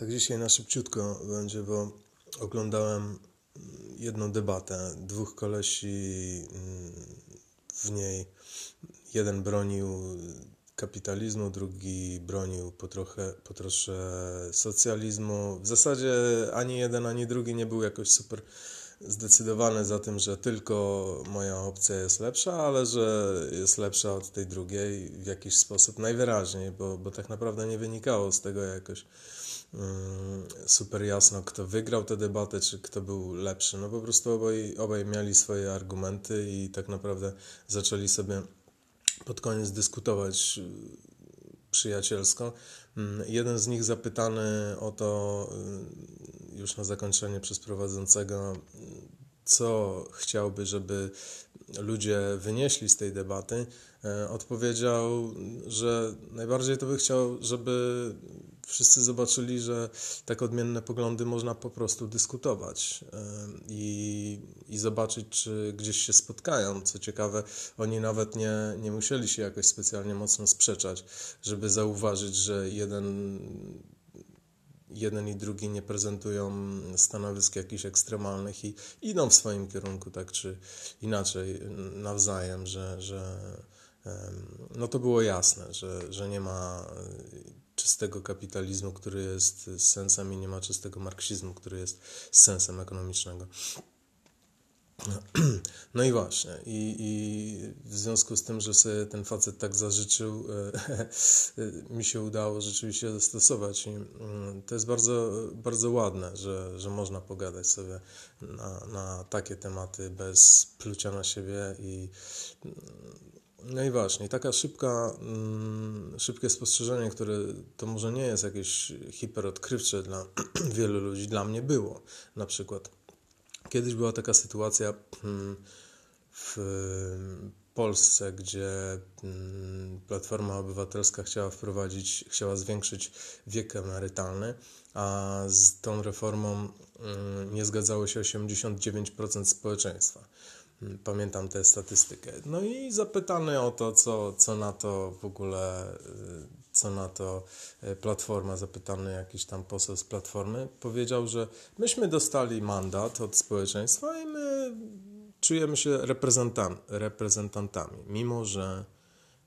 Tak dzisiaj na szybciutko będzie, bo oglądałem jedną debatę. Dwóch kolesi w niej. Jeden bronił kapitalizmu, drugi bronił po trochę, po trosze socjalizmu. W zasadzie ani jeden, ani drugi nie był jakoś super zdecydowany za tym, że tylko moja opcja jest lepsza, ale że jest lepsza od tej drugiej w jakiś sposób najwyraźniej, bo, bo tak naprawdę nie wynikało z tego jakoś super jasno, kto wygrał tę debatę, czy kto był lepszy. No po prostu obaj, obaj mieli swoje argumenty i tak naprawdę zaczęli sobie pod koniec dyskutować przyjacielsko. Mm, jeden z nich zapytany o to y, już na zakończenie przez prowadzącego, co chciałby, żeby ludzie wynieśli z tej debaty, y, odpowiedział, że najbardziej to by chciał, żeby wszyscy zobaczyli, że tak odmienne poglądy można po prostu dyskutować i, i zobaczyć, czy gdzieś się spotkają. Co ciekawe, oni nawet nie, nie musieli się jakoś specjalnie mocno sprzeczać, żeby zauważyć, że jeden jeden i drugi nie prezentują stanowisk jakichś ekstremalnych i idą w swoim kierunku tak czy inaczej nawzajem, że, że no to było jasne, że, że nie ma czystego kapitalizmu, który jest sensem i nie ma czystego marksizmu, który jest sensem ekonomicznego. No i właśnie, i, i w związku z tym, że sobie ten facet tak zażyczył, mi się udało rzeczywiście zastosować. I mm, to jest bardzo, bardzo ładne, że, że można pogadać sobie na, na takie tematy bez plucia na siebie i no i właśnie, taka szybka, mm, szybkie spostrzeżenie, które to może nie jest jakieś hiperodkrywcze dla wielu ludzi, dla mnie było. Na przykład kiedyś była taka sytuacja mm, w Polsce, gdzie mm, Platforma Obywatelska chciała wprowadzić, chciała zwiększyć wiek emerytalny, a z tą reformą nie zgadzało się 89% społeczeństwa. Pamiętam tę statystykę. No i zapytany o to, co, co na to w ogóle, y, co na to y, Platforma, zapytany jakiś tam poseł z Platformy, powiedział, że myśmy dostali mandat od społeczeństwa i my czujemy się reprezentantami, mimo że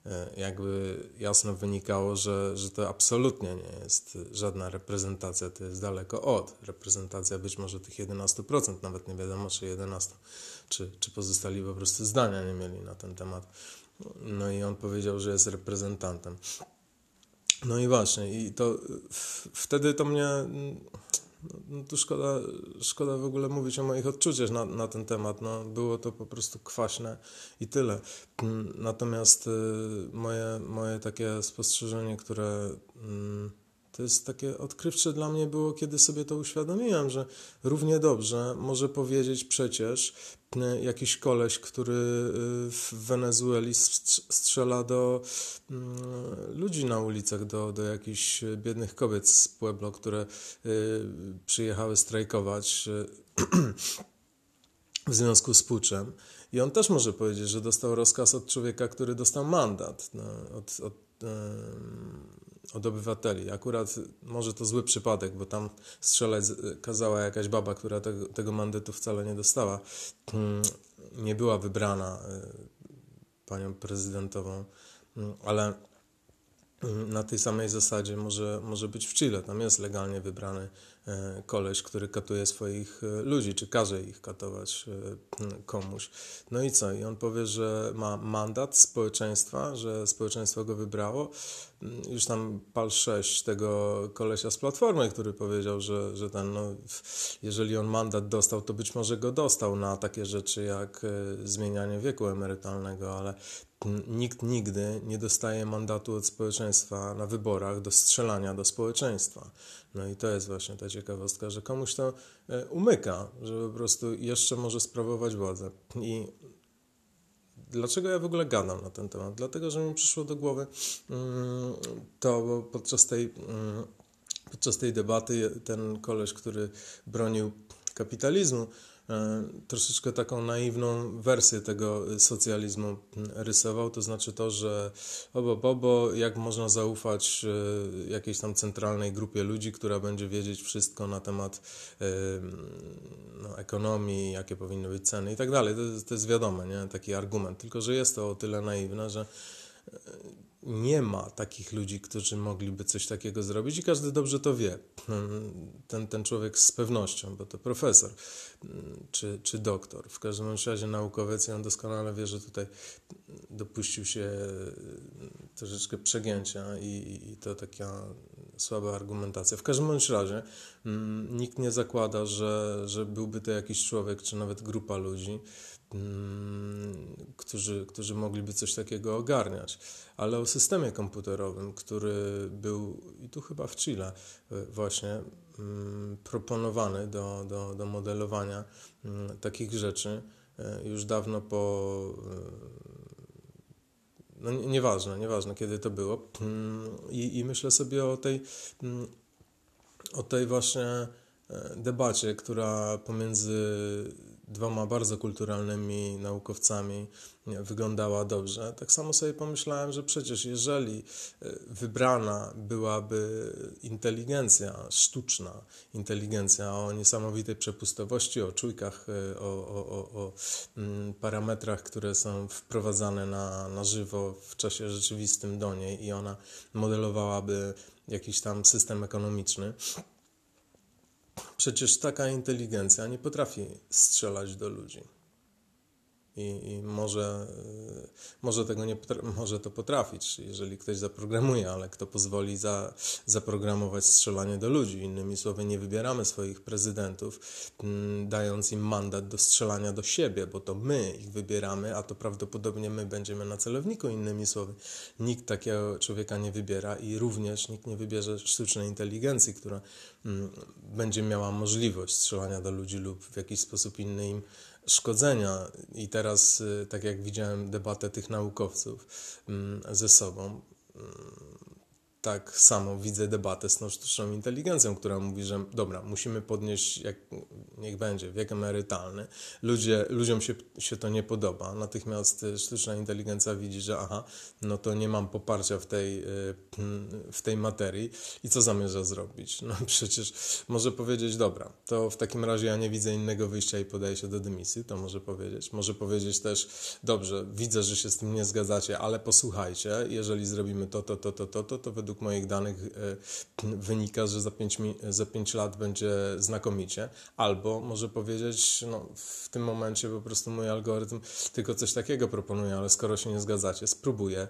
E, jakby jasno wynikało, że, że to absolutnie nie jest żadna reprezentacja, to jest daleko od. Reprezentacja być może tych 11%, nawet nie wiadomo czy 11%, czy, czy pozostali po prostu zdania nie mieli na ten temat. No i on powiedział, że jest reprezentantem. No i właśnie, i to wtedy to mnie no tu szkoda, szkoda w ogóle mówić o moich odczuciach na, na ten temat. No, było to po prostu kwaśne i tyle. Natomiast y, moje, moje takie spostrzeżenie, które. Y, to jest takie odkrywcze dla mnie było, kiedy sobie to uświadomiłem, że równie dobrze może powiedzieć przecież e, jakiś koleś, który e, w Wenezueli strzela do mm, ludzi na ulicach, do, do jakichś biednych kobiet z Pueblo, które e, przyjechały strajkować w związku z puczem. I on też może powiedzieć, że dostał rozkaz od człowieka, który dostał mandat no, od, od od obywateli. Akurat może to zły przypadek, bo tam strzelać kazała jakaś baba, która tego, tego mandatu wcale nie dostała. Mm, nie była wybrana y, panią prezydentową, mm, ale na tej samej zasadzie może, może być w Chile. Tam jest legalnie wybrany E, koleś, który katuje swoich e, ludzi, czy każe ich katować e, komuś. No i co? I on powie, że ma mandat społeczeństwa, że społeczeństwo go wybrało. Mm, już tam pal 6 tego kolesia z Platformy, który powiedział, że, że ten, no, jeżeli on mandat dostał, to być może go dostał na takie rzeczy jak zmienianie wieku emerytalnego, ale nikt nigdy nie dostaje mandatu od społeczeństwa na wyborach do strzelania do społeczeństwa. No i to jest właśnie ta ciekawostka, że komuś to e, umyka, że po prostu jeszcze może sprawować władzę. I dlaczego ja w ogóle gadam na ten temat? Dlatego, że mi przyszło do głowy mm, to, podczas tej, mm, podczas tej debaty ten koleś, który bronił kapitalizmu, troszeczkę taką naiwną wersję tego socjalizmu rysował, to znaczy to, że obo, bobo, jak można zaufać e, jakiejś tam centralnej grupie ludzi, która będzie wiedzieć wszystko na temat e, no, ekonomii, jakie powinny być ceny i tak dalej. To jest wiadome, nie? taki argument, tylko że jest to o tyle naiwne, że nie ma takich ludzi, którzy mogliby coś takiego zrobić i każdy dobrze to wie. Ten, ten człowiek z pewnością, bo to profesor czy, czy doktor, w każdym razie naukowiec on doskonale wie, że tutaj dopuścił się troszeczkę przegięcia i, i to taka słaba argumentacja. W każdym bądź razie mm, nikt nie zakłada, że, że byłby to jakiś człowiek, czy nawet grupa ludzi, mm, którzy, którzy mogliby coś takiego ogarniać. Ale o systemie komputerowym, który był i tu chyba w Chile e, właśnie mm, proponowany do, do, do modelowania takich rzeczy, e, już dawno po e, no nieważne, nieważne kiedy to było. I, i myślę sobie o tej, o tej właśnie e, debacie, która pomiędzy dwoma bardzo kulturalnymi naukowcami wyglądała dobrze. Tak samo sobie pomyślałem, że przecież jeżeli e, wybrana byłaby inteligencja, sztuczna inteligencja o niesamowitej przepustowości, o czujkach, e, o, o, o, o mm, parametrach, które są wprowadzane na, na żywo w czasie rzeczywistym do niej i ona modelowałaby jakiś tam system ekonomiczny, Przecież taka inteligencja nie potrafi strzelać do ludzi. I, i może, może tego nie może to potrafić, jeżeli ktoś zaprogramuje, ale kto pozwoli za, zaprogramować strzelanie do ludzi. Innymi słowy, nie wybieramy swoich prezydentów, mm, dając im mandat do strzelania do siebie, bo to my ich wybieramy, a to prawdopodobnie my będziemy na celowniku. Innymi słowy, nikt takiego człowieka nie wybiera i również nikt nie wybierze sztucznej inteligencji, która mm, będzie miała możliwość strzelania do ludzi lub w jakiś sposób inny im szkodzenia. I teraz, y, tak jak widziałem debatę tych naukowców mm, ze sobą, mm, tak samo widzę debatę z tą sztuczną inteligencją, która mówi, że dobra, musimy podnieść, jak, niech będzie, wiek emerytalny. Ludzie, ludziom się, się to nie podoba. Natychmiast sztuczna inteligencja widzi, że aha, no to nie mam poparcia w tej, w tej materii i co zamierza zrobić? No przecież może powiedzieć, dobra, to w takim razie ja nie widzę innego wyjścia i podaję się do dymisji, to może powiedzieć. Może powiedzieć też, dobrze, widzę, że się z tym nie zgadzacie, ale posłuchajcie, jeżeli zrobimy to, to, to, to, to, to, to według według moich danych e, wynika, że za 5, za 5 lat będzie znakomicie, albo może powiedzieć, no w tym momencie po prostu mój algorytm tylko coś takiego proponuje, ale skoro się nie zgadzacie, spróbuję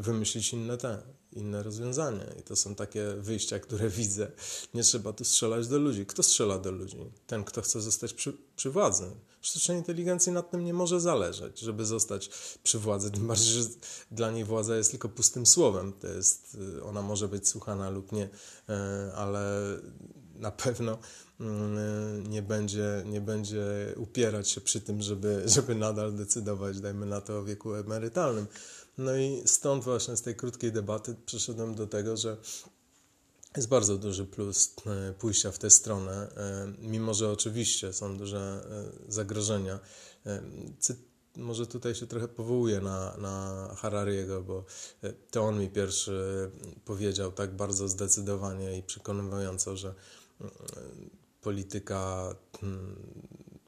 wymyślić inne te, inne rozwiązanie. I to są takie wyjścia, które widzę. Nie trzeba tu strzelać do ludzi. Kto strzela do ludzi? Ten, kto chce zostać przy, przy władzy. Sztucznej inteligencji nad tym nie może zależeć, żeby zostać przy władzy. Tym bardziej, że dla niej władza jest tylko pustym słowem. To jest, y, ona może być słuchana lub nie, y, ale na pewno mm, nie będzie, nie będzie upierać się przy tym, żeby, żeby nadal decydować, dajmy na to, o wieku emerytalnym. No i stąd właśnie z tej krótkiej debaty przeszedłem do tego, że jest bardzo duży plus e, pójścia w tę stronę, e, mimo że oczywiście są duże e, zagrożenia. Może tutaj się trochę powołuję na, na Harariego, bo to on mi pierwszy powiedział tak bardzo zdecydowanie i przekonywująco, że polityka,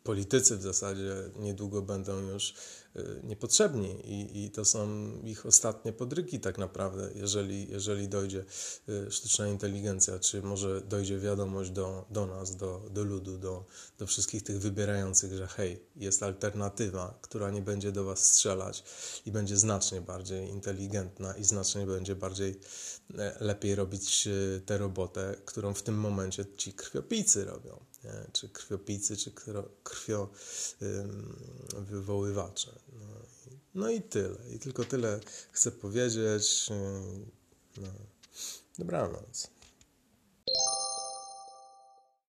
politycy w zasadzie niedługo będą już niepotrzebni i, i to są ich ostatnie podrygi tak naprawdę, jeżeli, jeżeli dojdzie y, sztuczna inteligencja, czy może dojdzie wiadomość do, do nas, do, do ludu, do, do wszystkich tych wybierających, że hej, jest alternatywa, która nie będzie do was strzelać i będzie znacznie bardziej inteligentna i znacznie będzie bardziej e, lepiej robić y, tę robotę, którą w tym momencie ci krwiopijcy robią, nie? czy krwiopijcy, czy krwio wywoływacze. No i tyle. I tylko tyle chcę powiedzieć. No. Dobranoc.